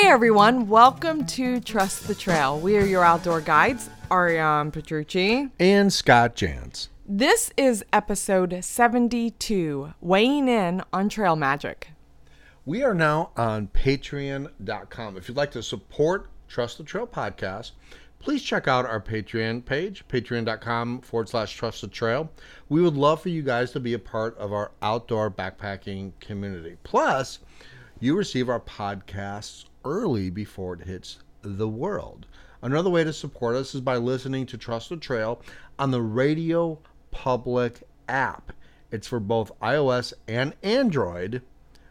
Hey everyone, welcome to Trust the Trail. We are your outdoor guides, Ariane Petrucci. and Scott Jans. This is episode 72, weighing in on trail magic. We are now on patreon.com. If you'd like to support Trust the Trail podcast, please check out our Patreon page, patreon.com forward slash trust the trail. We would love for you guys to be a part of our outdoor backpacking community. Plus, you receive our podcasts early before it hits the world. Another way to support us is by listening to Trust the Trail on the Radio Public app. It's for both iOS and Android,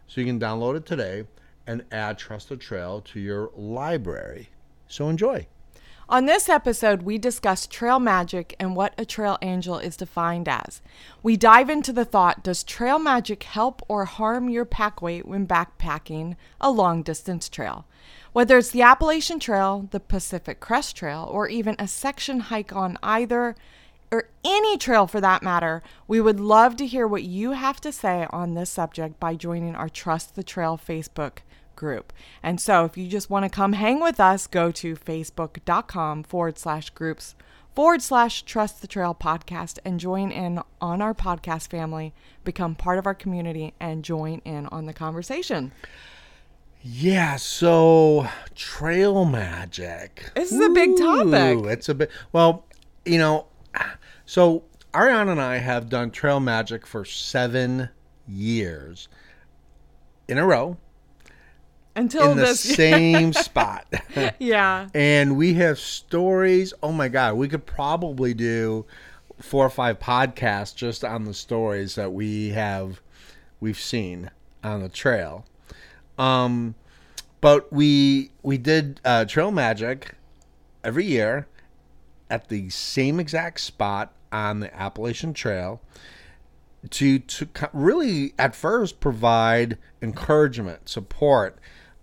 so you can download it today and add Trust the Trail to your library. So enjoy. On this episode, we discuss trail magic and what a trail angel is defined as. We dive into the thought does trail magic help or harm your pack weight when backpacking a long distance trail? Whether it's the Appalachian Trail, the Pacific Crest Trail, or even a section hike on either, or any trail for that matter, we would love to hear what you have to say on this subject by joining our Trust the Trail Facebook group. And so if you just want to come hang with us, go to facebook.com forward slash groups forward slash trust the trail podcast and join in on our podcast family, become part of our community, and join in on the conversation. Yeah, so trail magic. This is a big topic. It's a bit well, you know, so Ariana and I have done trail magic for seven years in a row Until in the this, same spot. yeah, and we have stories. Oh my god, we could probably do four or five podcasts just on the stories that we have we've seen on the trail. Um, but we we did uh, trail magic every year at the same exact spot on the Appalachian Trail to to really at first provide encouragement, support,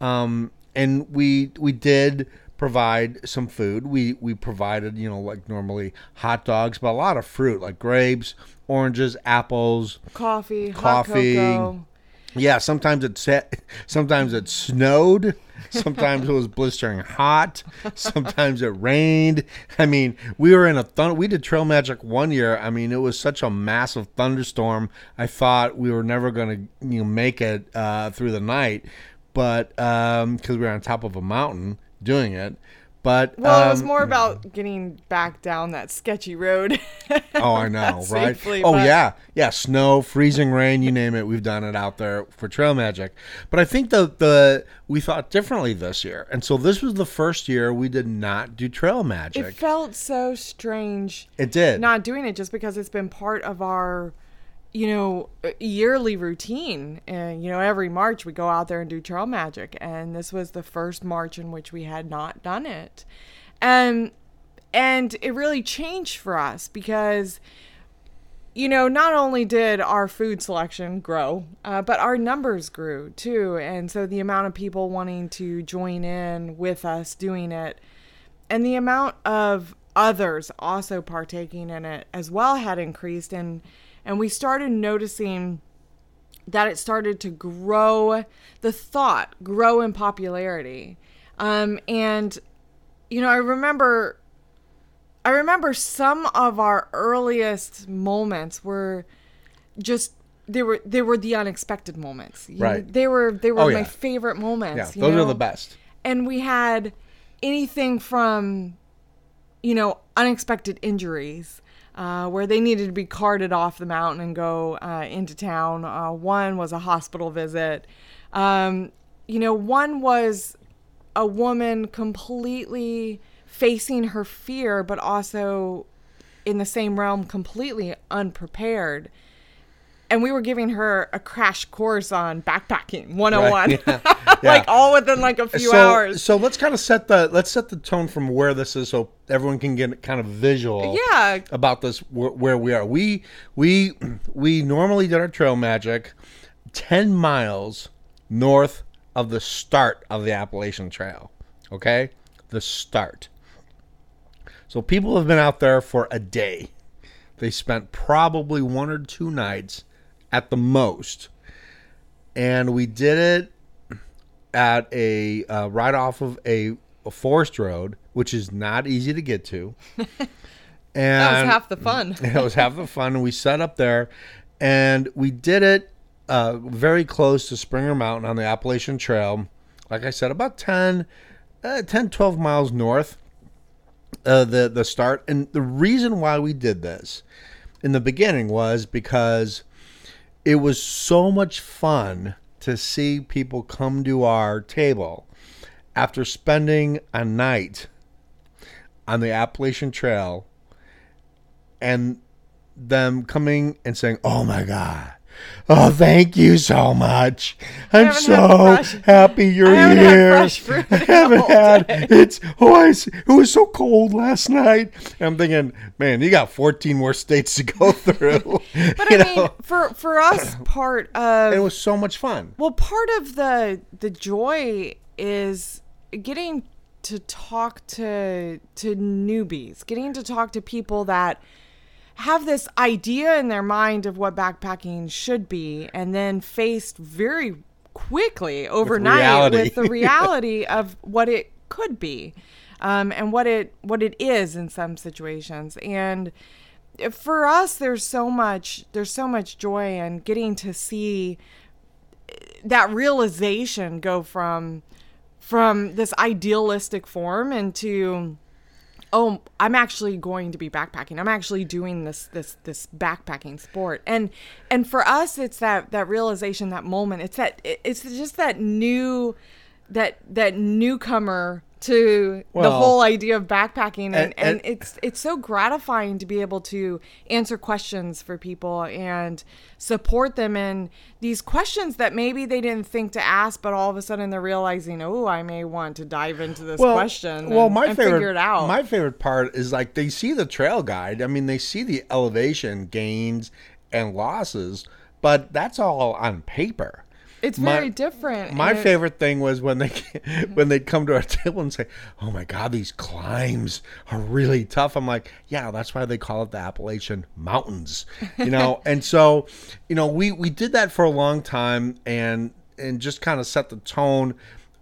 um, and we we did provide some food. We we provided you know like normally hot dogs, but a lot of fruit like grapes, oranges, apples. coffee, hot Coffee. cocoa. Yeah, sometimes it set, sometimes it snowed, sometimes it was blistering hot, sometimes it rained. I mean, we were in a thunder. we did trail magic one year. I mean, it was such a massive thunderstorm. I thought we were never going to you know make it uh, through the night, but because we were on top of a mountain doing it. But Well, it was um, more about getting back down that sketchy road. Oh, I know, right? Safely, oh, but- yeah, yeah. Snow, freezing rain, you name it. We've done it out there for trail magic. But I think the the we thought differently this year, and so this was the first year we did not do trail magic. It felt so strange It did. not doing it just because it's been part of our you know yearly routine and you know every march we go out there and do trail magic and this was the first march in which we had not done it and and it really changed for us because you know, not only did our food selection grow, uh, but our numbers grew too. And so the amount of people wanting to join in with us doing it and the amount of others also partaking in it as well had increased. And, and we started noticing that it started to grow, the thought grow in popularity. Um, and, you know, I remember I remember some of our earliest moments were just they were they were the unexpected moments. You know, Right. they were they were Oh, my yeah. favorite moments. yeah, those know? are the best. And we had anything from you know unexpected injuries. Uh, where they needed to be carted off the mountain and go uh, into town. Uh, one was a hospital visit. Um, you know, one was a woman completely facing her fear, but also in the same realm, completely unprepared. And we were giving her a crash course on backpacking 101, Right, oh yeah, like all within like a few so, hours. So let's kind of set the let's set the tone from where this is, so everyone can get kind of visual. Yeah. About this wh- where we are. We we we normally did our trail magic ten miles north of the start of the Appalachian Trail. Okay, the start. So people have been out there for a day. They spent probably one or two nights at the most. And we did it at a uh, right off of a, a forest road, which is not easy to get to. And That was half the fun. it was half the fun. And we set up there, and we did it uh, very close to Springer Mountain on the Appalachian Trail. Like I said, about 10, uh, 10 12 miles north uh, the the start. And the reason why we did this in the beginning was because it was so much fun to see people come to our table after spending a night on the Appalachian Trail and them coming and saying, "Oh my god." Oh, thank you so much. I'm so happy you're I here. I haven't had day. it's oh I, it was so cold last night. And I'm thinking, man, you got 14 more states to go through. But you I mean, for for us, part of it was so much fun. Well, part of the the joy is getting to talk to to newbies, getting to talk to people that have this idea in their mind of what backpacking should be and then faced very quickly overnight reality. with the reality of what it could be um, and what it what it is in some situations and for us there's so much there's so much joy in getting to see that realization go from from this idealistic form into oh i'm actually going to be backpacking. I'm actually doing this this this backpacking sport. And and for us it's that that realization that moment. It's that it's just that new that that newcomer to the whole idea of backpacking and, and- and, and- it's it's so gratifying to be able to answer questions for people and support them in these questions that maybe they didn't think to ask but all of a sudden they're realizing oh i may want to dive into this question Well, and, my favorite figure it out My favorite part is like they see the trail guide. I mean, they see the elevation gains and losses, but that's all on paper. It's my- very different My it- favorite thing was when they when they come to our table and say, "Oh my God, these climbs are really tough." I'm like, "Yeah, that's why they call it the Appalachian Mountains," you know. and so, you know, we we did that for a long time and and just kind of set the tone.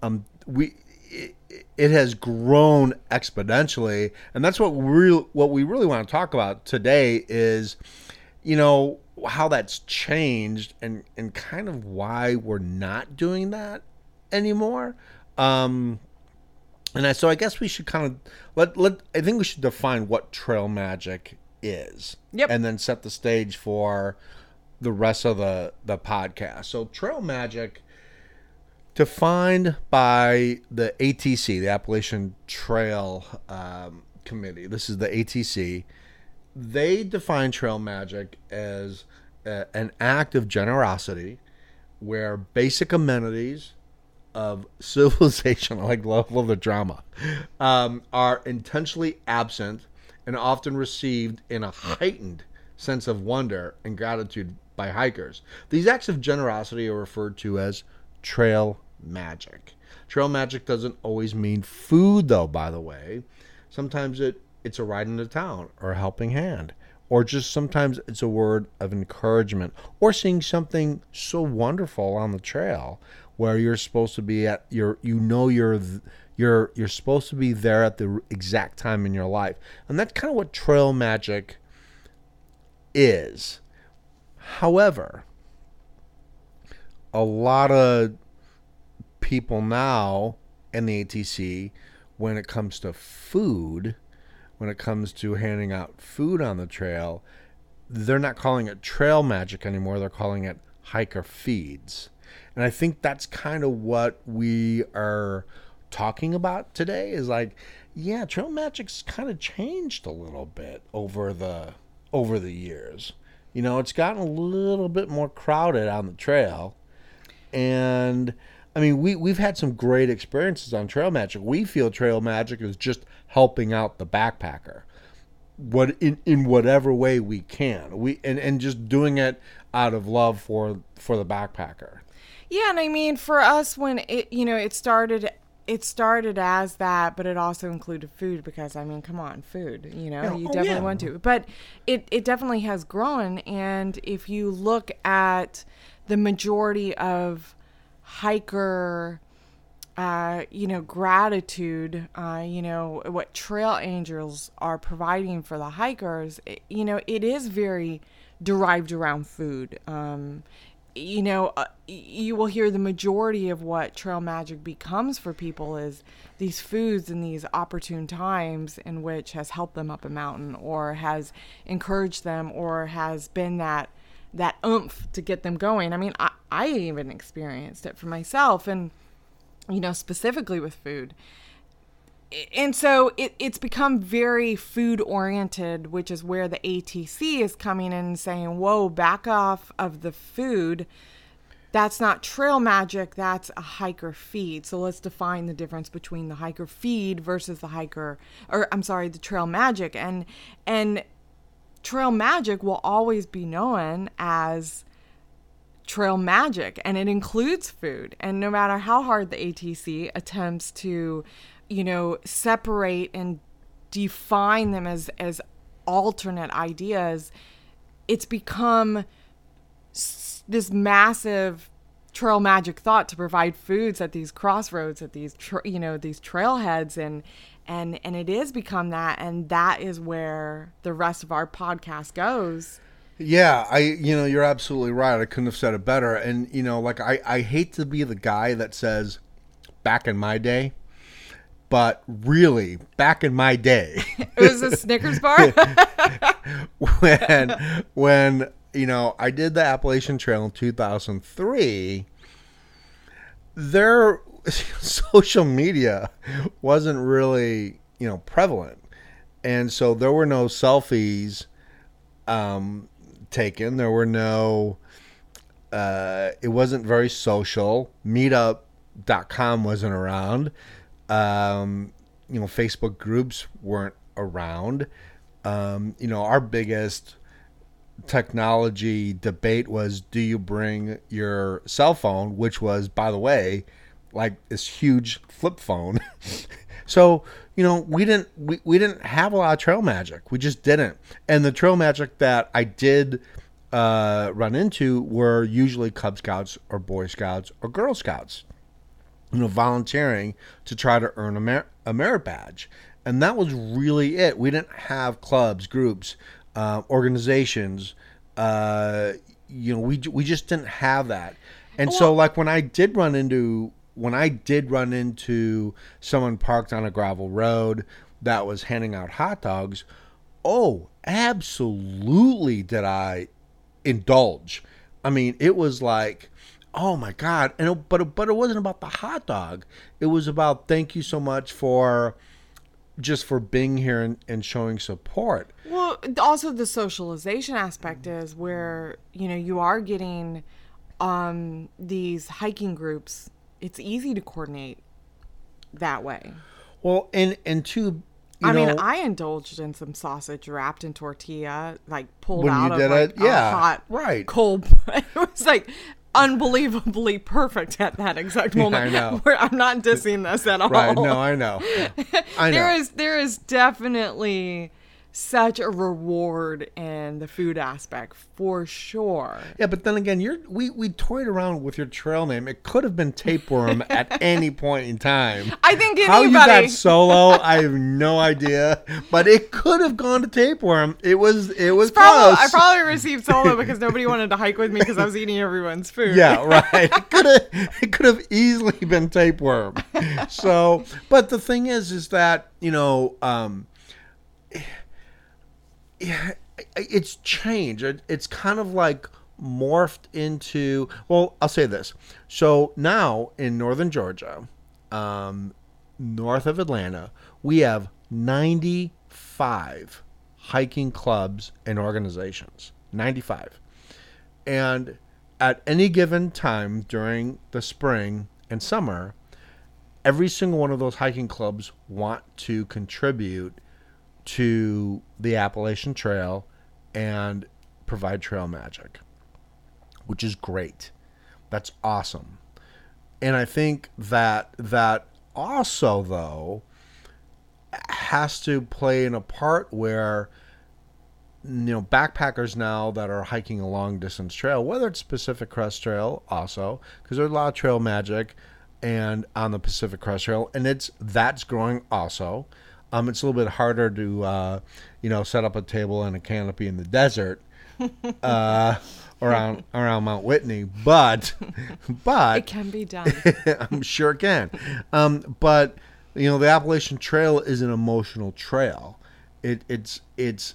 Um, we it, it has grown exponentially, and that's what we real what we really want to talk about today is, you know, how that's changed and and kind of why we're not doing that anymore. Um, and I, so I guess we should kind of let let I think we should define what trail magic is. Yep. And then set the stage for the rest of the the podcast. So trail magic defined by the ATC, the Appalachian Trail um, Committee. This is the ATC. They define trail magic as an act of generosity where basic amenities of civilization, like love, love the drama, um, are intentionally absent and often received in a heightened sense of wonder and gratitude by hikers. These acts of generosity are referred to as trail magic. Trail magic doesn't always mean food, though. By the way, sometimes it it's a ride into town or a helping hand or just sometimes it's a word of encouragement or seeing something so wonderful on the trail where you're supposed to be at your you know you're you're you're supposed to be there at the exact time in your life. And that's kind of what trail magic is. However a lot of people now in the ATC when it comes to food when it comes to handing out food on the trail, they're not calling it trail magic anymore. They're calling it hiker feeds. And I think that's kind of what we are talking about today is like, yeah, trail magic's kind of changed a little bit over the over the years. You know, it's gotten a little bit more crowded on the trail. And I mean, we we've had some great experiences on trail magic. We feel trail magic is just helping out the backpacker, what in in whatever way we can. We and and just doing it out of love for for the backpacker. Yeah, and I mean for us when it you know, it started it started as that, but it also included food because I mean, come on, food, you know, Yeah, you oh, definitely yeah. want to. But it it definitely has grown and if you look at the majority of hiker uh, you know, gratitude, uh, you know, what trail angels are providing for the hikers, it, you know, it is very derived around food. Um, you know, uh, you will hear the majority of what trail magic becomes for people is these foods in these opportune times in which has helped them up a mountain or has encouraged them or has been that that oomph to get them going. I mean, I, I even experienced it for myself and you know, specifically with food. And so it, it's become very food oriented, which is where the ATC is coming in and saying, whoa, back off of the food. That's not trail magic, that's a hiker feed. So let's define the difference between the hiker feed versus the hiker or I'm sorry, the trail magic. And and trail magic will always be known as trail magic and it includes food. And no matter how hard the ATC attempts to you know separate and define them as as alternate ideas it's become s- this massive trail magic thought to provide foods at these crossroads at these tra- you know these trailheads. And and and it is become that. And that is where the rest of our podcast goes Yeah, I you know you're absolutely right. I couldn't have said it better. And you know, like I I hate to be the guy that says back in my day, but really back in my day it was a snickers bar when when you know I did the Appalachian Trail in 2003, their social media wasn't really you know prevalent, and so there were no selfies um, taken. There were no. Uh, it wasn't very social. Meetup.com wasn't around. Um, you know, Facebook groups weren't around. Um, you know, our biggest technology debate was do you bring your cell phone, which was, by the way, like this huge flip phone. so, you know, we didn't we, we didn't have a lot of trail magic. We just didn't. And the trail magic that I did uh, run into were usually Cub Scouts or Boy Scouts or Girl Scouts you know, volunteering to try to earn a, mer- a merit badge. And that was really it. We didn't have clubs, groups, uh, organizations. Uh, you know, we, we just didn't have that. And so, like, when I did run into, when I did run into someone parked on a gravel road that was handing out hot dogs, oh, absolutely did I indulge. I mean, it was like, oh my god! And it, but it, but it wasn't about the hot dog. It was about thank you so much for just for being here and, and showing support. Well, also the socialization aspect is where you know you are getting um, these hiking groups. It's easy to coordinate that way. Well, and and two. I know, mean, I indulged in some sausage wrapped in tortilla, like pulled out of like it, yeah, a hot, right. cold. It was like unbelievably perfect at that exact moment. I know. Where I'm not dissing this at all. right? No, I know. I know. There is there is definitely such a reward in the food aspect for sure. Yeah, but then again, you're we we toyed around with your trail name. It could have been tapeworm at any point in time. I think anybody. How you got solo, I have no idea. But it could have gone to tapeworm. It was it was probably, close. I probably received solo because nobody wanted to hike with me because I was eating everyone's food. yeah, right. It could have it could have easily been tapeworm. So, but the thing is, is that you know, um, it's changed. It's kind of like morphed into. Well, I'll say this. So now in northern Georgia, um, north of Atlanta, we have ninety-five hiking clubs and organizations. Ninety-five. And at any given time during the spring and summer, every single one of those hiking clubs want to contribute to the Appalachian Trail and provide trail magic, which is great. That's awesome. And I think that that also though has to play in a part where you know backpackers now that are hiking a long distance trail, whether it's Pacific Crest Trail, also because there's a lot of trail magic. and on the Pacific Crest Trail, and it's that's growing also. Um, it's a little bit harder to, uh, you know, set up a table and a canopy in the desert, uh, around around Mount Whitney, but but It can be done. I'm sure it can. Um, but you know, the Appalachian Trail is an emotional trail. It it's it's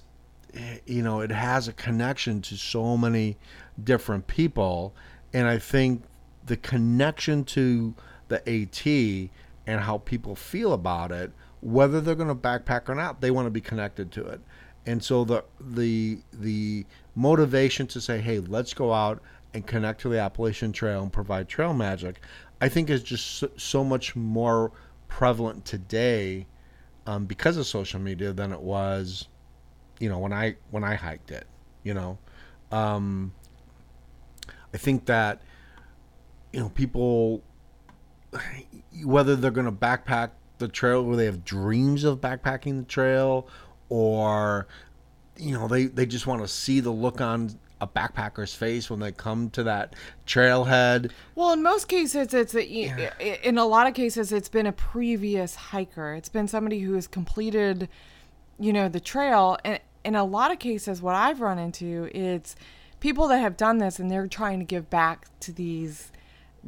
you know, it has a connection to so many different people, and I think the connection to the AT and how people feel about it, whether they're going to backpack or not, they want to be connected to it. And so the the the motivation to say, "Hey, let's go out and connect to the Appalachian Trail and provide trail magic," I think is just so, much more prevalent today um, because of social media than it was, you know, when I when I hiked it. You know, um, I think that you know people whether they're going to backpack the trail where they have dreams of backpacking the trail or you know they they just want to see the look on a backpacker's face when they come to that trailhead Well, in most cases, it's a, in a lot of cases, it's been a previous hiker. It's been somebody who has completed, you know, the trail. And in a lot of cases, what I've run into, it's people that have done this and they're trying to give back to these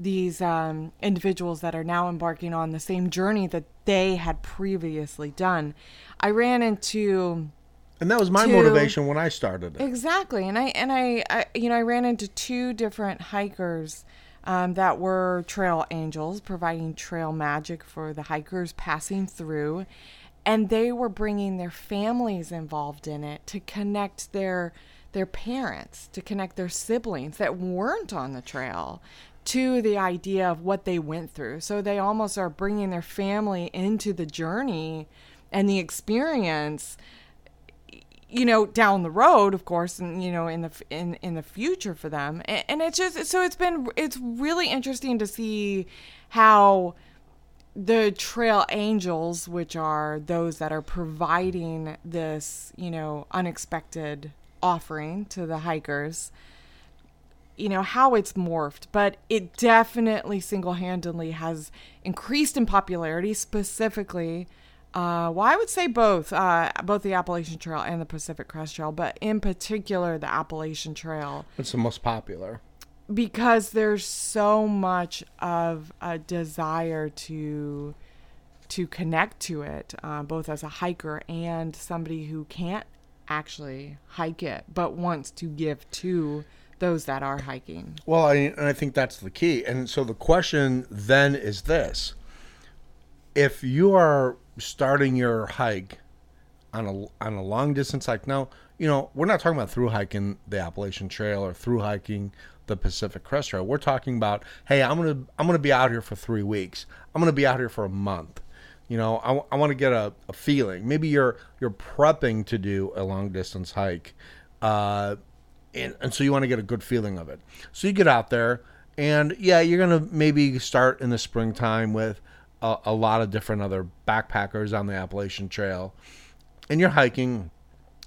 these um, individuals that are now embarking on the same journey that they had previously done. I ran into and that was my To- motivation when I started it. Exactly, and I and I, I you know I ran into two different hikers um, that were trail angels, providing trail magic for the hikers passing through, and they were bringing their families involved in it to connect their their parents, to connect their siblings that weren't on the trail to the idea of what they went through. So they almost are bringing their family into the journey and the experience you know down the road of course and you know in the in in the future for them and, and it's just so it's been it's really interesting to see how the trail angels which are those that are providing this you know unexpected offering to the hikers you know how it's morphed but it definitely single-handedly has increased in popularity specifically uh, well i would say both uh, both the appalachian trail and the pacific crest trail but in particular the appalachian trail It's the most popular. because there's so much of a desire to to connect to it uh, both as a hiker and somebody who can't actually hike it but wants to give to those that are hiking Well, I, and I think that's the key. And so the question then is this: If you are starting your hike on a on a long distance hike, now you know we're not talking about through hiking the Appalachian Trail or through hiking the Pacific Crest Trail. We're talking about, hey, I'm gonna I'm gonna be out here for three weeks. I'm gonna be out here for a month. You know, I, I want to get a, a feeling. Maybe you're you're prepping to do a long distance hike. Uh, and, and so you want to get a good feeling of it. So you get out there, and yeah, you're gonna maybe start in the springtime with a, a lot of different other backpackers on the Appalachian Trail, and you're hiking,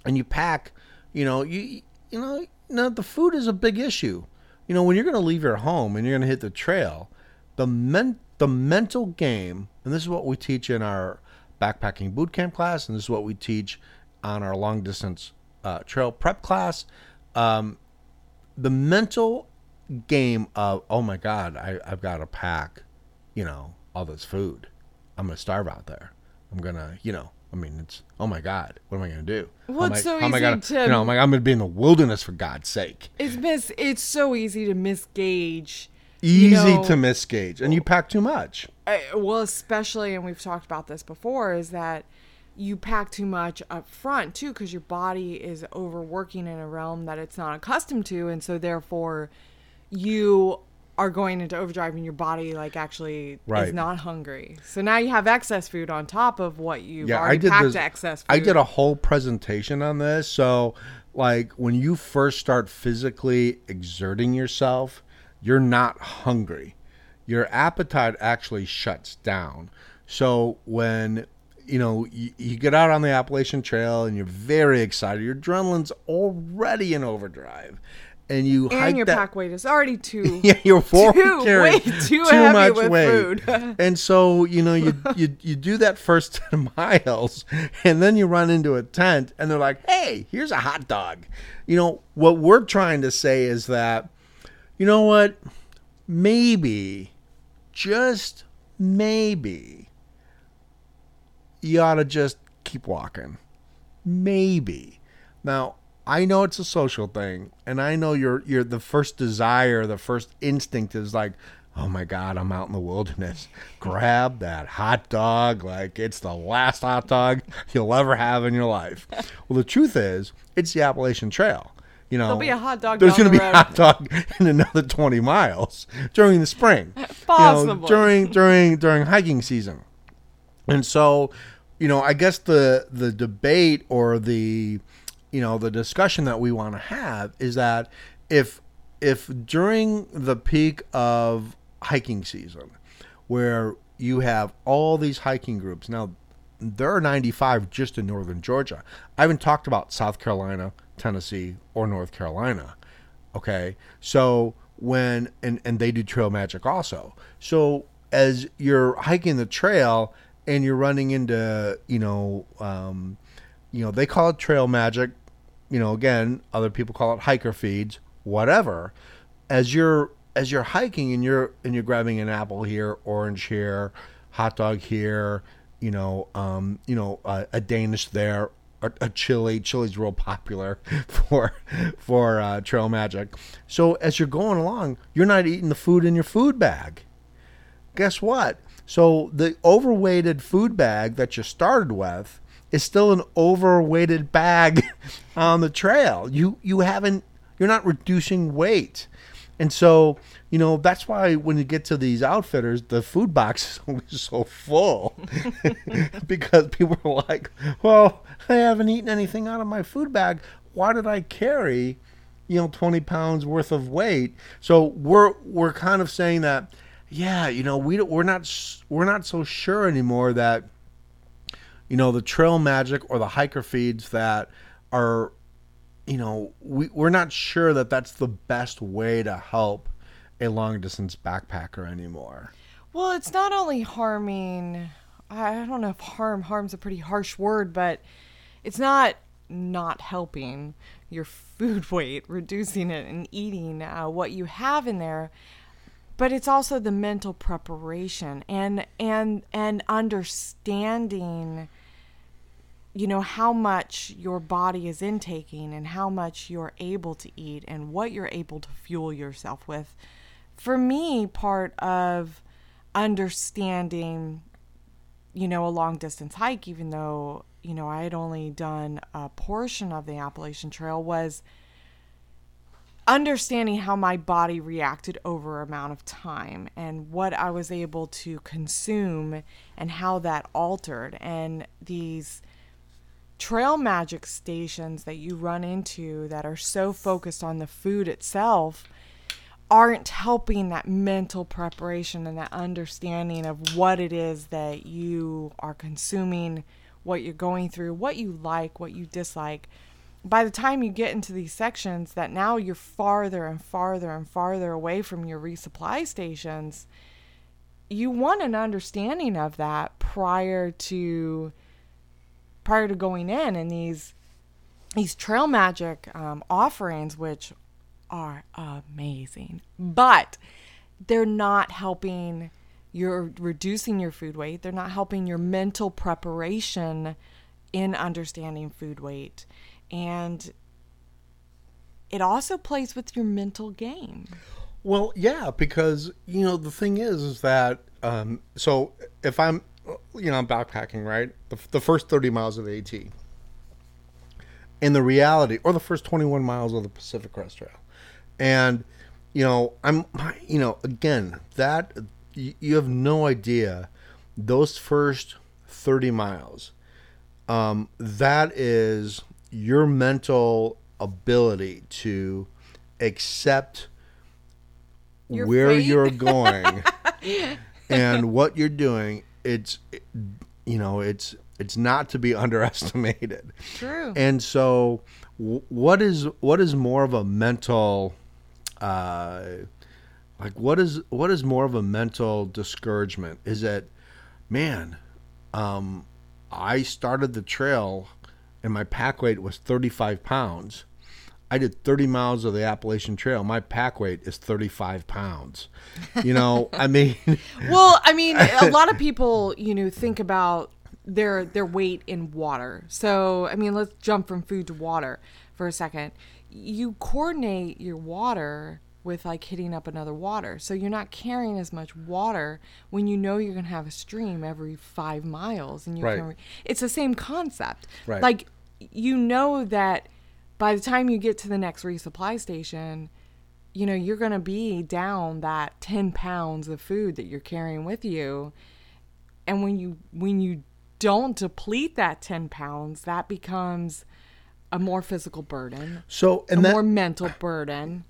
and you pack. You know, you you know, know the food is a big issue. You know, when you're gonna leave your home and you're gonna hit the trail, the men the mental game, and this is what we teach in our backpacking boot camp class, and this is what we teach on our long distance uh, trail prep class. Um, the mental game of oh my god, I, I've got to pack, you know, all this food. I'm gonna starve out there. I'm gonna, you know, I mean, it's oh my god, what am I gonna do? I, so I easy gonna, to- you know, I'm, like, I'm gonna be in the wilderness for God's sake. it's miss. it's so easy to misgauge Easy know- to misgauge, and you pack too much. uh, well, especially, and we've talked about this before, is that you pack too much up front too, because your body is overworking in a realm that it's not accustomed to, and so therefore, you are going into overdrive, and your body like actually Right. is not hungry. So now you have excess food on top of what you've Yeah, I already did packed this. excess food. I did a whole presentation on this. So, like when you first start physically exerting yourself, you're not hungry. Your appetite actually shuts down. So when you know you, you get out on the Appalachian Trail and you're very excited, your adrenaline's already in overdrive, and you hike and your that, pack weight is already too. yeah, you're forward Too- carrying way too heavy with food. and so you know you you you do that first ten miles, and then you run into a tent, and they're like, "Hey, here's a hot dog." You know what we're trying to say is that, you know what, maybe, just maybe, you ought to just keep walking. Maybe. Now, I know it's a social thing, and I know your your the first desire, the first instinct is like, oh my god, I'm out in the wilderness. Grab that hot dog like it's the last hot dog you'll ever have in your life. Well, the truth is, it's the Appalachian Trail. You know, There'll be a hot dog There's going to the be a hot dog in another 20 miles during the spring. You know, during during during hiking season. And so, you know, I guess the the debate or the you know, the discussion that we want to have is that if if during the peak of hiking season where you have all these hiking groups. Now, there are 95 just in northern Georgia. I haven't talked about South Carolina, Tennessee, or North Carolina. Okay. So when and and they do trail magic also. So as you're hiking the trail and you're running into you know um, you know they call it trail magic. You know again other people call it hiker feeds. Whatever. As you're as you're hiking and you're and you're grabbing an apple here, orange here, hot dog here, you know, um, you know, a Danish there, a, a chili. Chili's real popular for for uh, trail magic. So as you're going along, you're not eating the food in your food bag. Guess what? So the overweighted food bag that you started with is still an overweighted bag on the trail. You you haven't you're not reducing weight. And so, you know, that's why when you get to these outfitters, the food box is always so full because people are like, well, I haven't eaten anything out of my food bag. Why did I carry, you know, 20 pounds worth of weight? So we're, we're kind of saying that, yeah, you know, we we're not, we're not so sure anymore that, you know, the trail magic or the hiker feeds that are you know, we, we're not sure that that's the best way to help a long distance backpacker anymore. Well, it's not only harming. I don't know if harm harm's a pretty harsh word, but it's not not helping your food weight, reducing it, and eating uh, what you have in there. But it's also the mental preparation and and and understanding you know how much your body is intaking and how much you're able to eat and what you're able to fuel yourself with. For me part of understanding you know a long distance hike even though you know i had only done a portion of the appalachian trail was understanding how my body reacted over amount of time and what I was able to consume and how that altered and these trail magic stations that you run into that are so focused on the food itself aren't helping that mental preparation and that understanding of what it is that you are consuming, what you're going through, what you like, what you dislike. By the time you get into these sections, that now you're farther and farther and farther away from your resupply stations, you want an understanding of that prior to prior to going in and these these trail magic um, offerings which are amazing but they're not helping you're reducing your food weight. They're not helping your mental preparation in understanding food weight and it also plays with your mental game Well, yeah, because you know the thing is, is that um, so if I'm, you know, I'm backpacking, right? The, the first thirty miles of AT, in the reality, or the first twenty-one miles of the Pacific Crest Trail, and you know, I'm, you know, again, that you, you have no idea those first thirty miles. Um, that is your mental ability to accept Your where fate? you're going and what you're doing it's you know it's it's not to be underestimated. True. And so what is what is more of a mental uh like what is what is more of a mental discouragement? Is it man um i started the trail and my pack weight was 35 pounds i did 30 miles of the appalachian trail my pack weight is 35 pounds you know i mean Well, I mean, a lot of people, you know, think about their their weight in water. So, I mean, let's jump from food to water for a second. You coordinate your water with like hitting up another water. So you're not carrying as much water when you know you're going to have a stream every 5 miles and you Right. can it's the same concept. Right. Like you know that by the time you get to the next resupply station, you know, you're going to be down that 10 pounds of food that you're carrying with you. And when you when you don't deplete that 10 pounds, that becomes a more physical burden, so a and that more mental burden.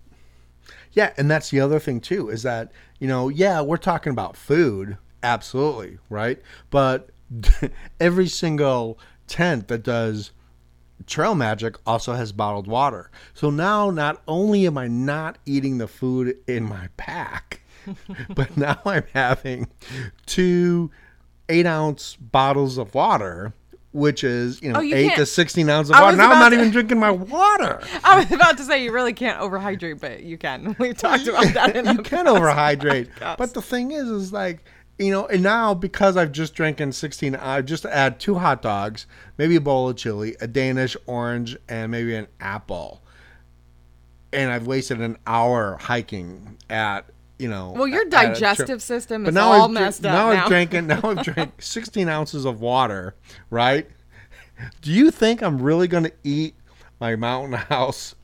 Yeah, and that's the other thing too is that you know, yeah, we're talking about food, absolutely, right? But every single tent that does Trail Magic also has bottled water. So now not only am I not eating the food in my pack, but now I'm having two eight ounce bottles of water. Which is, you know, Oh, you eight to can't- 16 ounces of water. Now I'm not to- even drinking my water. I was about to say you really can't overhydrate, but you can. We've talked about that in you can overhydrate. But the thing is, is like, you know, and now because I've just drinking 16, I just add two hot dogs, maybe a bowl of chili, a Danish orange, and maybe an apple. And I've wasted an hour hiking at, you know. Well, your at a trip. digestive system But is now all I've, messed now up I've now. drinking, now I've drank 16 ounces of water, right? Do you think I'm really going to eat my mountain house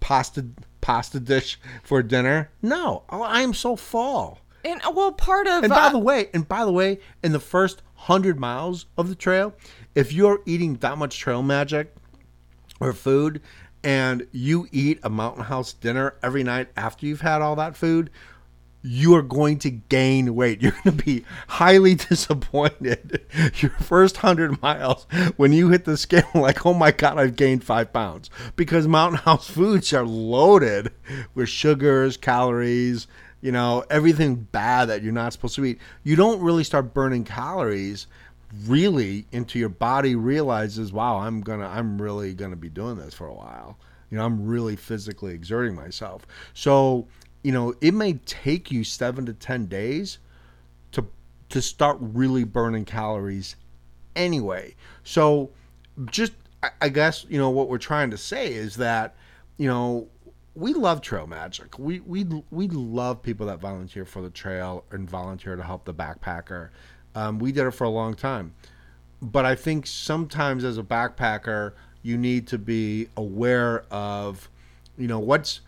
pasta pasta dish for dinner? No, Oh, I am so full. And well, part of And by uh, the way, and by the way, in the first hundred miles of the trail, if you're eating that much trail magic or food, and you eat a mountain house dinner every night after you've had all that food, you are going to gain weight. You're going to be highly disappointed your first hundred miles when you hit the scale, like, oh my God, I've gained five pounds. Because mountain house foods are loaded with sugars, calories, you know, everything bad that you're not supposed to eat. You don't really start burning calories really into your body realizes, wow, I'm gonna I'm really gonna be doing this for a while. You know, I'm really physically exerting myself. So, you know, it may take you seven to ten days to to start really burning calories anyway. So just I guess, you know, what we're trying to say is that, you know, we love trail magic. We we we love people that volunteer for the trail and volunteer to help the backpacker. Um, we did it for a long time, but I think sometimes as a backpacker, you need to be aware of, you know, what's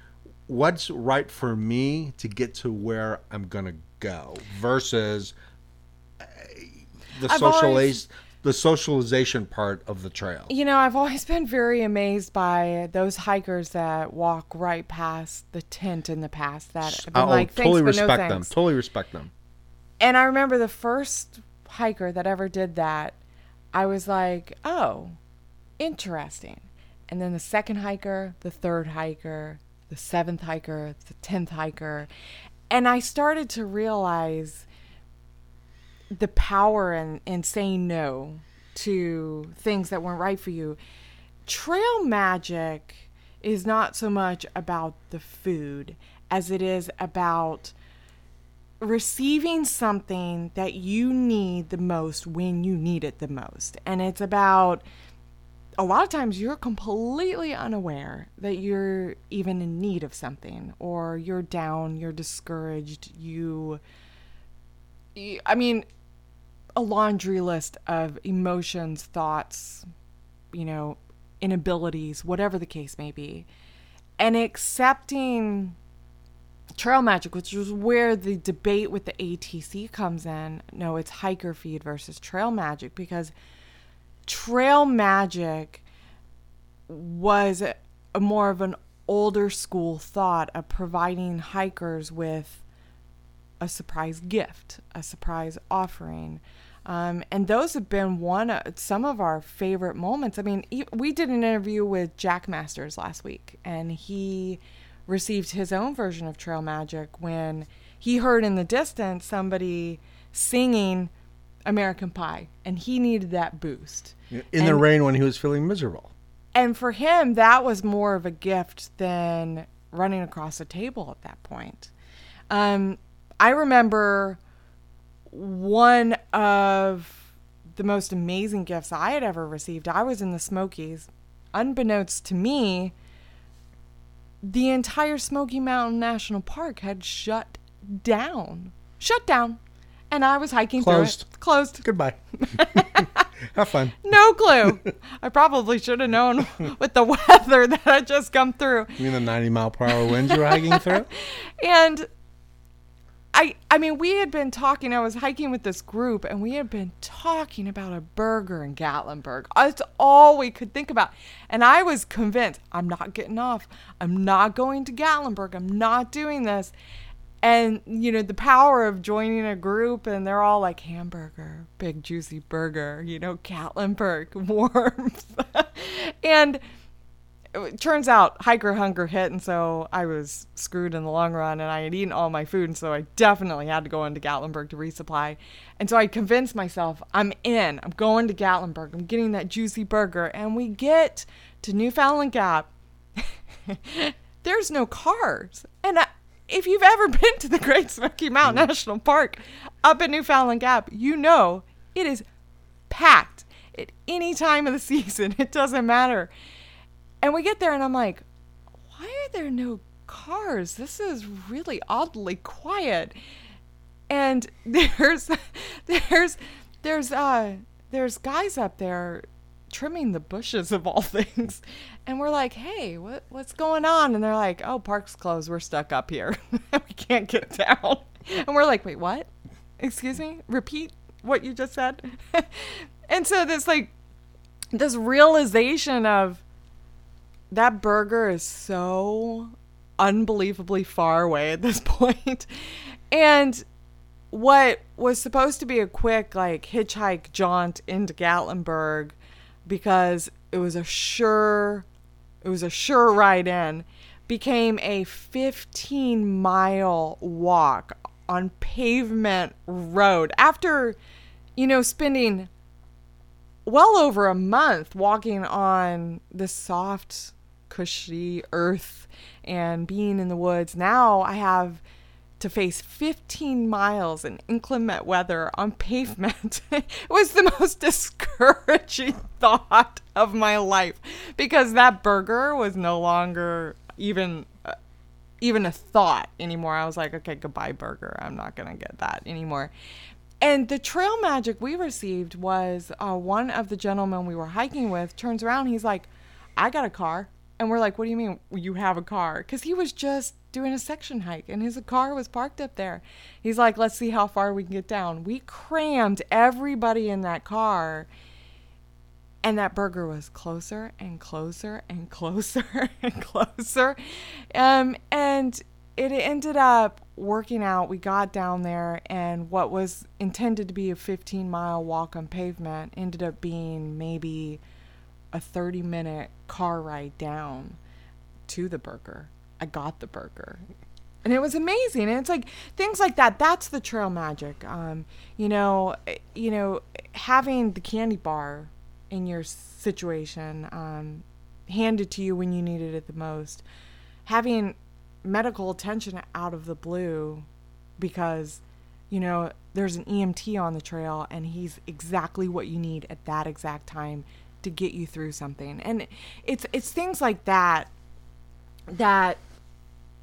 what's right for me to get to where I'm gonna go versus uh, the I've socialize always- the socialization part of the trail. You know, I've always been very amazed by those hikers that walk right past the tent in the past. That have been like, thanks, totally but no respect them. thanks. Totally respect them. And I remember the first hiker that ever did that. I was like, oh, interesting. And then the second hiker, the third hiker, the seventh hiker, the tenth hiker, and I started to realize the power in, in saying no to things that weren't right for you. Trail magic is not so much about the food as it is about receiving something that you need the most when you need it the most. And it's about a lot of times you're completely unaware that you're even in need of something or you're down, you're discouraged, you you- I mean, a laundry list of emotions, thoughts, you know, inabilities, whatever the case may be. And accepting trail magic, which is where the debate with the ATC comes in. No, it's hiker feed versus trail magic because trail magic was a, a more of an older school thought of providing hikers with a surprise gift, a surprise offering, Um, and those have been one of some of our favorite moments. I mean, e- we did an interview with Jack Masters last week, and he received his own version of Trail Magic when he heard in the distance somebody singing American Pie, and he needed that boost. In the rain when he was feeling miserable. And for him, that was more of a gift than running across a table at that point. Um, I remember one of the most amazing gifts I had ever received. I was in the Smokies. Unbeknownst to me, the entire Smoky Mountain National Park had shut down. Shut down. And I was hiking Closed. through it. Closed. Goodbye. Have fun. No clue. I probably should have known with the weather that had just come through. You mean the 90 mile per hour winds you were hiking through? And I I mean we had been talking, I was hiking with this group and we had been talking about a burger in Gatlinburg. That's all we could think about. And I was convinced I'm not getting off. I'm not going to Gatlinburg. I'm not doing this. And you know the power of joining a group and they're all like hamburger, big juicy burger, you know, Gatlinburg warmth. and it turns out hiker hunger hit and so i was screwed in the long run and i had eaten all my food and so i definitely had to go into gatlinburg to resupply. And so i convinced myself i'm in. I'm going to gatlinburg. I'm getting that juicy burger. And we get to newfoundland gap. There's no cars. And I, if you've ever been to the great smoky mountain mm. national park up in newfoundland gap you know it is packed at any time of the season. It doesn't matter and we get there, and I'm like, why are there no cars? This is really oddly quiet. And there's, there's, there's, uh, there's guys up there trimming the bushes of all things. And we're like, hey, what, what's going on? And they're like, oh, park's closed. We're stuck up here. we can't get down. And we're like, wait, what? Excuse me? Repeat what you just said. and so this like, this realization of, that burger is so unbelievably far away at this point. And what was supposed to be a quick like hitchhike jaunt into Gatlinburg because it was a sure it was a sure ride in became a 15 mile walk on pavement road after you know spending well over a month walking on the soft cushy earth and being in the woods. Now I have to face 15 miles in inclement weather on pavement. it was the most discouraging thought of my life because that burger was no longer even uh, even a thought anymore. I was like, okay, goodbye burger. I'm not going to get that anymore. And the trail magic we received was uh, one of the gentlemen we were hiking with turns around. He's like, I got a car. And we're like, what do you mean you have a car? Because he was just doing a section hike and his car was parked up there. He's like, let's see how far we can get down. We crammed everybody in that car. And that burger was closer and closer and closer and closer. Um, and it ended up working out. We got down there, and what was intended to be a 15 mile walk on pavement ended up being maybe a 30 minute car ride down to the burger. I got the burger. And it was amazing. And it's like things like that. That's the trail magic. Um, you know, you know, having the candy bar in your situation um, handed to you when you needed it the most, having medical attention out of the blue because you know there's an EMT on the trail and he's exactly what you need at that exact time to get you through something. And it's it's things like that that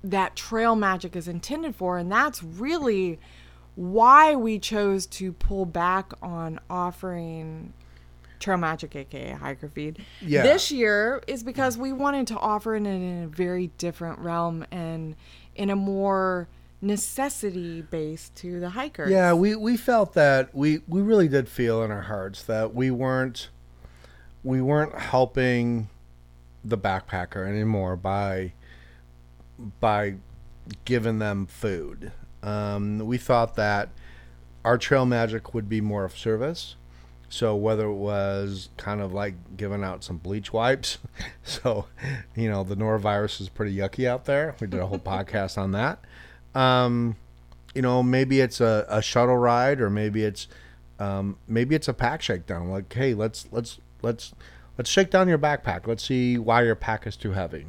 that trail magic is intended for. And that's really why we chose to pull back on offering trail magic aka hiker feed Yeah. this year is because we wanted to offer it in a very different realm and in a more necessity based to the hikers. Yeah, we, we felt that we, we really did feel in our hearts that we weren't we weren't helping the backpacker anymore by by giving them food. Um, we thought that our trail magic would be more of service. So whether it was kind of like giving out some bleach wipes, so you know the norovirus is pretty yucky out there. We did a whole podcast on that. Um, you know, maybe it's a, a shuttle ride, or maybe it's um, maybe it's a pack shakedown. Like, hey, let's let's let's let's shake down your backpack. Let's see why your pack is too heavy,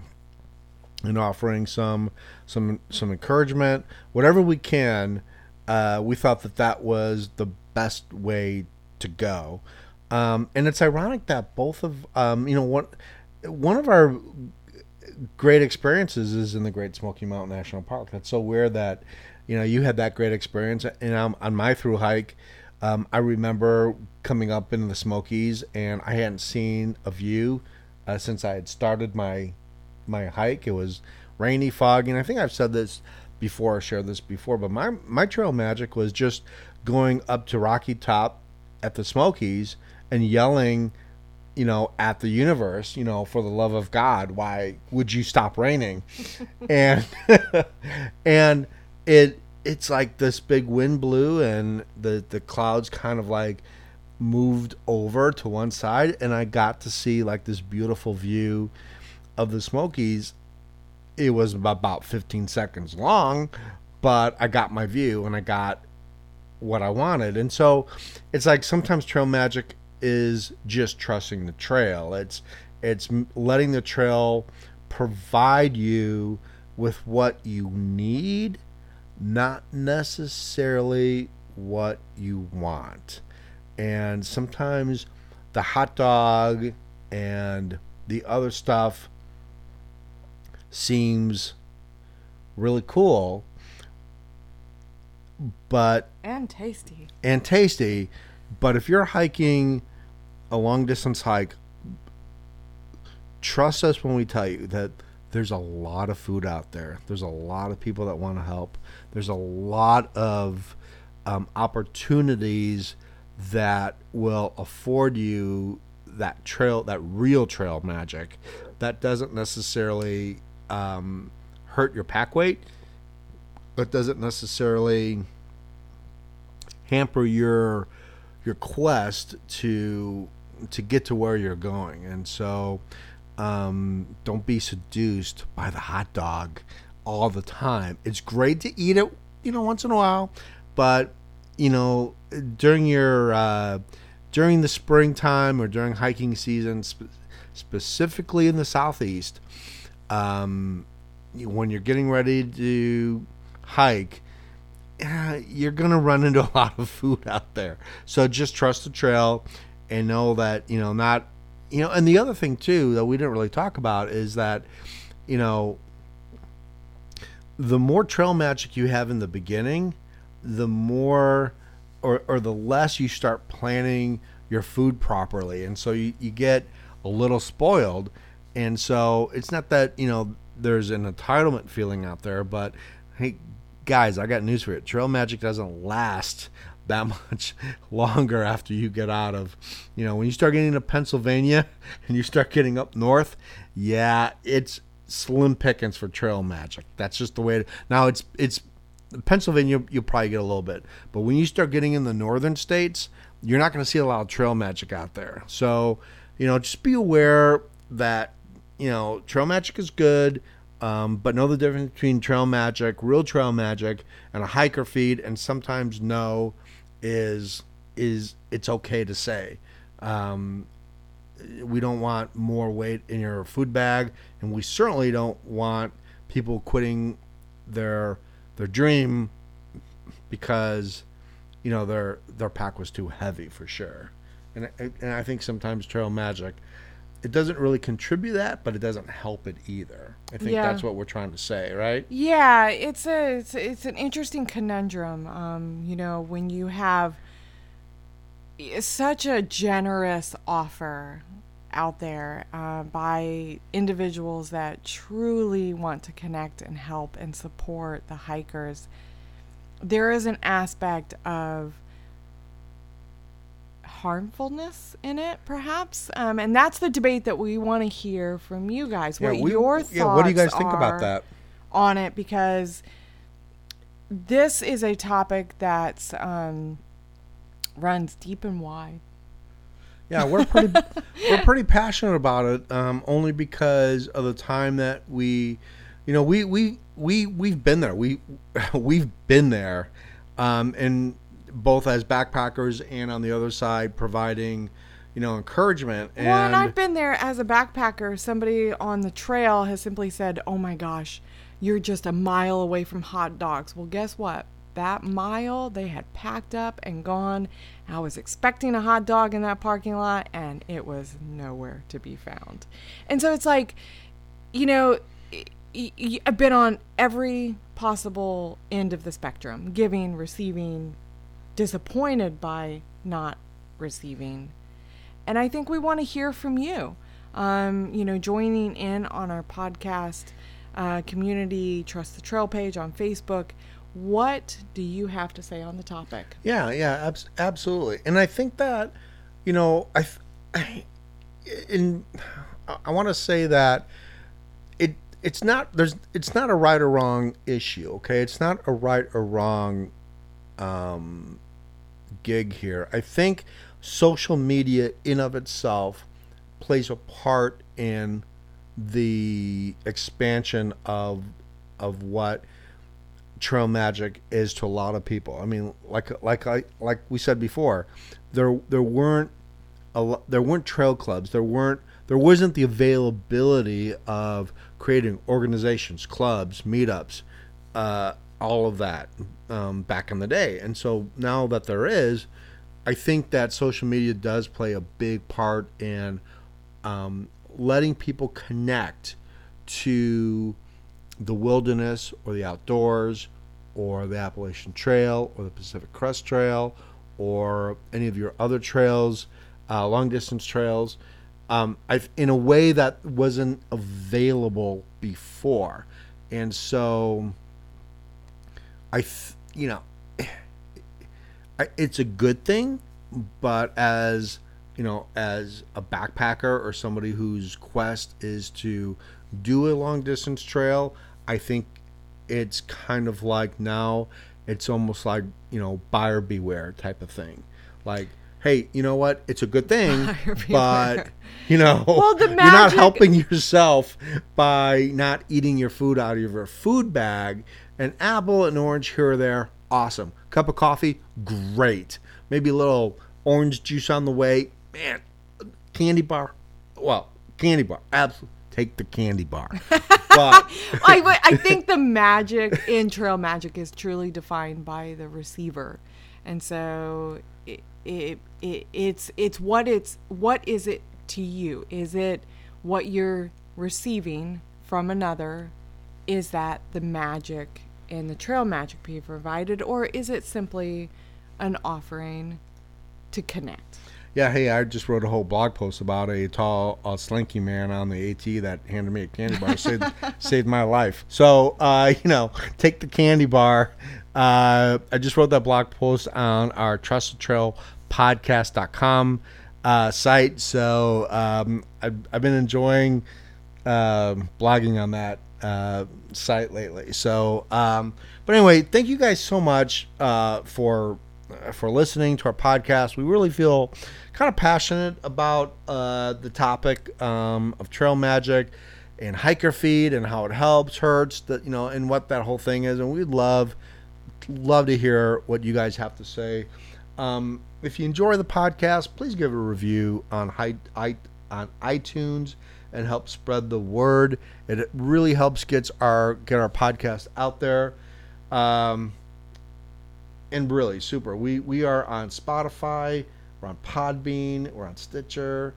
and offering some some some encouragement, whatever we can. Uh, we thought that that was the best way to go. Um, and it's ironic that both of um, you know one one of our great experiences is in the Great Smoky Mountain National Park. That's so weird that you know you had that great experience, and um, on my through hike, um, I remember coming up into the Smokies, and I hadn't seen a view uh, since I had started my my hike. It was rainy, foggy, and I think I've said this before, I shared this before, but my my trail magic was just going up to Rocky Top at the Smokies and yelling, you know, at the universe, you know, for the love of God, why would you stop raining? and and it it's like this big wind blew and the the clouds kind of like moved over to one side and I got to see like this beautiful view of the Smokies. It was about 15 seconds long, but I got my view and I got what I wanted. And so it's like sometimes trail magic is just trusting the trail. It's it's letting the trail provide you with what you need, not necessarily what you want. And sometimes the hot dog and the other stuff seems really cool but and tasty and tasty. But if you're hiking a long distance hike, trust us when we tell you that there's a lot of food out there. There's a lot of people that want to help. There's a lot of um, opportunities that will afford you that trail, that real trail magic. That doesn't necessarily um, hurt your pack weight. It doesn't necessarily hamper your your quest to to get to where you're going. And so um, don't be seduced by the hot dog all the time. It's great to eat it, you know, once in a while, but you know, during your uh, during the springtime or during hiking season, sp- specifically in the southeast, um, when you're getting ready to hike, you're gonna run into a lot of food out there. So just trust the trail and know that you know not you know. And the other thing too that we didn't really talk about is that you know the more trail magic you have in the beginning, the more or or the less you start planning your food properly, and so you, you get a little spoiled. And so it's not that you know there's an entitlement feeling out there, but hey, guys, I got news for you. Trail magic doesn't last that much longer after you get out of, you know, when you start getting to Pennsylvania and you start getting up north, yeah, it's slim pickings for trail magic. That's just the way. To, now it's it's Pennsylvania, you'll probably get a little bit, but when you start getting in the northern states, you're not going to see a lot of trail magic out there. So, you know, just be aware that you know trail magic is good. Um, but know the difference between trail magic, real trail magic, and a hiker feed, and sometimes no is is it's okay to say. Um, we don't want more weight in your food bag, and we certainly don't want people quitting their their dream because you know their their pack was too heavy for sure. And and I think sometimes trail magic it doesn't really contribute that, but it doesn't help it either. I think yeah. that's what we're trying to say, right? Yeah, it's a it's, it's an interesting conundrum. Um, you know, when you have such a generous offer out there uh, by individuals that truly want to connect and help and support the hikers, there is an aspect of harmfulness in it, perhaps. Um, and that's the debate that we want to hear from you guys. What we, your thoughts? Yeah, what do you guys think about that on it? Because this is a topic that's um, runs deep and wide. Yeah, we're pretty we're pretty passionate about it. Um, only because of the time that we, you know, we we we we've been there. We we've been there, um, and both as backpackers and on the other side providing, you know, encouragement. And, well, and I've been there as a backpacker. Somebody on the trail has simply said, "Oh my gosh, you're just a mile away from hot dogs." Well, guess what? That mile they had packed up and gone. I was expecting a hot dog in that parking lot, and it was nowhere to be found. And so it's like, you know, I've been on every possible end of the spectrum giving, receiving, disappointed by not receiving. And I think we want to hear from you. Um, you know, joining in on our podcast uh, community, Trust the Trail page on Facebook. What do you have to say on the topic? Yeah, yeah, abs- absolutely. And I think that, you know, I, I in, I want to say that it it's not there's it's not a right or wrong issue. Okay, it's not a right or wrong um, gig here. I think social media in of itself plays a part in the expansion of of what trail magic is to a lot of people. I mean, like like I like we said before, there there weren't a there weren't trail clubs. There weren't there wasn't the availability of creating organizations, clubs, meetups, uh, all of that um, back in the day. And so now that there is, I think that social media does play a big part in um, letting people connect to the wilderness or the outdoors or the Appalachian Trail or the Pacific Crest Trail or any of your other trails, uh, long distance trails, um, I've, in a way that wasn't available before. And so I, th- you know, it's a good thing, but as you know, as a backpacker or somebody whose quest is to do a long distance trail, I think it's kind of like now it's almost like, you know, buyer beware type of thing. Like, hey, you know what? It's a good thing, but you know, Well, the you're not helping yourself by not eating your food out of your food bag. An apple, an orange here or there, awesome. Cup of coffee, great. Maybe a little orange juice on the way, man. Candy bar, well, candy bar, absolutely. Take the candy bar, but I, I think the magic in trail magic is truly defined by the receiver, and so it, it, it it's it's what it's what is it to you? Is it what you're receiving from another? Is that the magic and the trail magic being provided, or is it simply an offering to connect? Yeah, hey, I just wrote a whole blog post about a tall, uh, slinky man on the AT that handed me a candy bar. saved, saved my life. So, uh, you know, take the candy bar. Uh, I just wrote that blog post on our Trust the Trail podcast.com uh, site. So um, I've, I've been enjoying um blogging on that uh, site lately. So, um, but anyway, thank you guys so much uh, for for listening to our podcast. We really feel kind of passionate about uh, the topic um, of trail magic and hiker feed and how it helps, hurts, that you know, and what that whole thing is. And we'd love love to hear what you guys have to say. Um, if you enjoy the podcast, please give a review on hi, i on iTunes and help spread the word. It really helps gets our get our podcast out there. Um, and really super. We we are on Spotify, we're on Podbean, we're on Stitcher.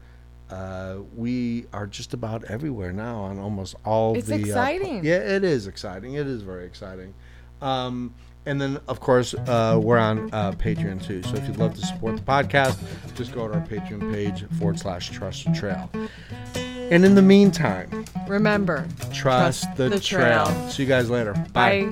Uh, we are just about everywhere now on almost all It's the. uh, po- exciting. yeah, it is exciting. It is very exciting. Um, and then, of course, uh, we're on uh, Patreon too. So if you'd love to support the podcast, just go to our Patreon page forward slash Trust the Trail. And in the meantime, Remember, trust, Trust the, the trail. trail. See you guys later. bye.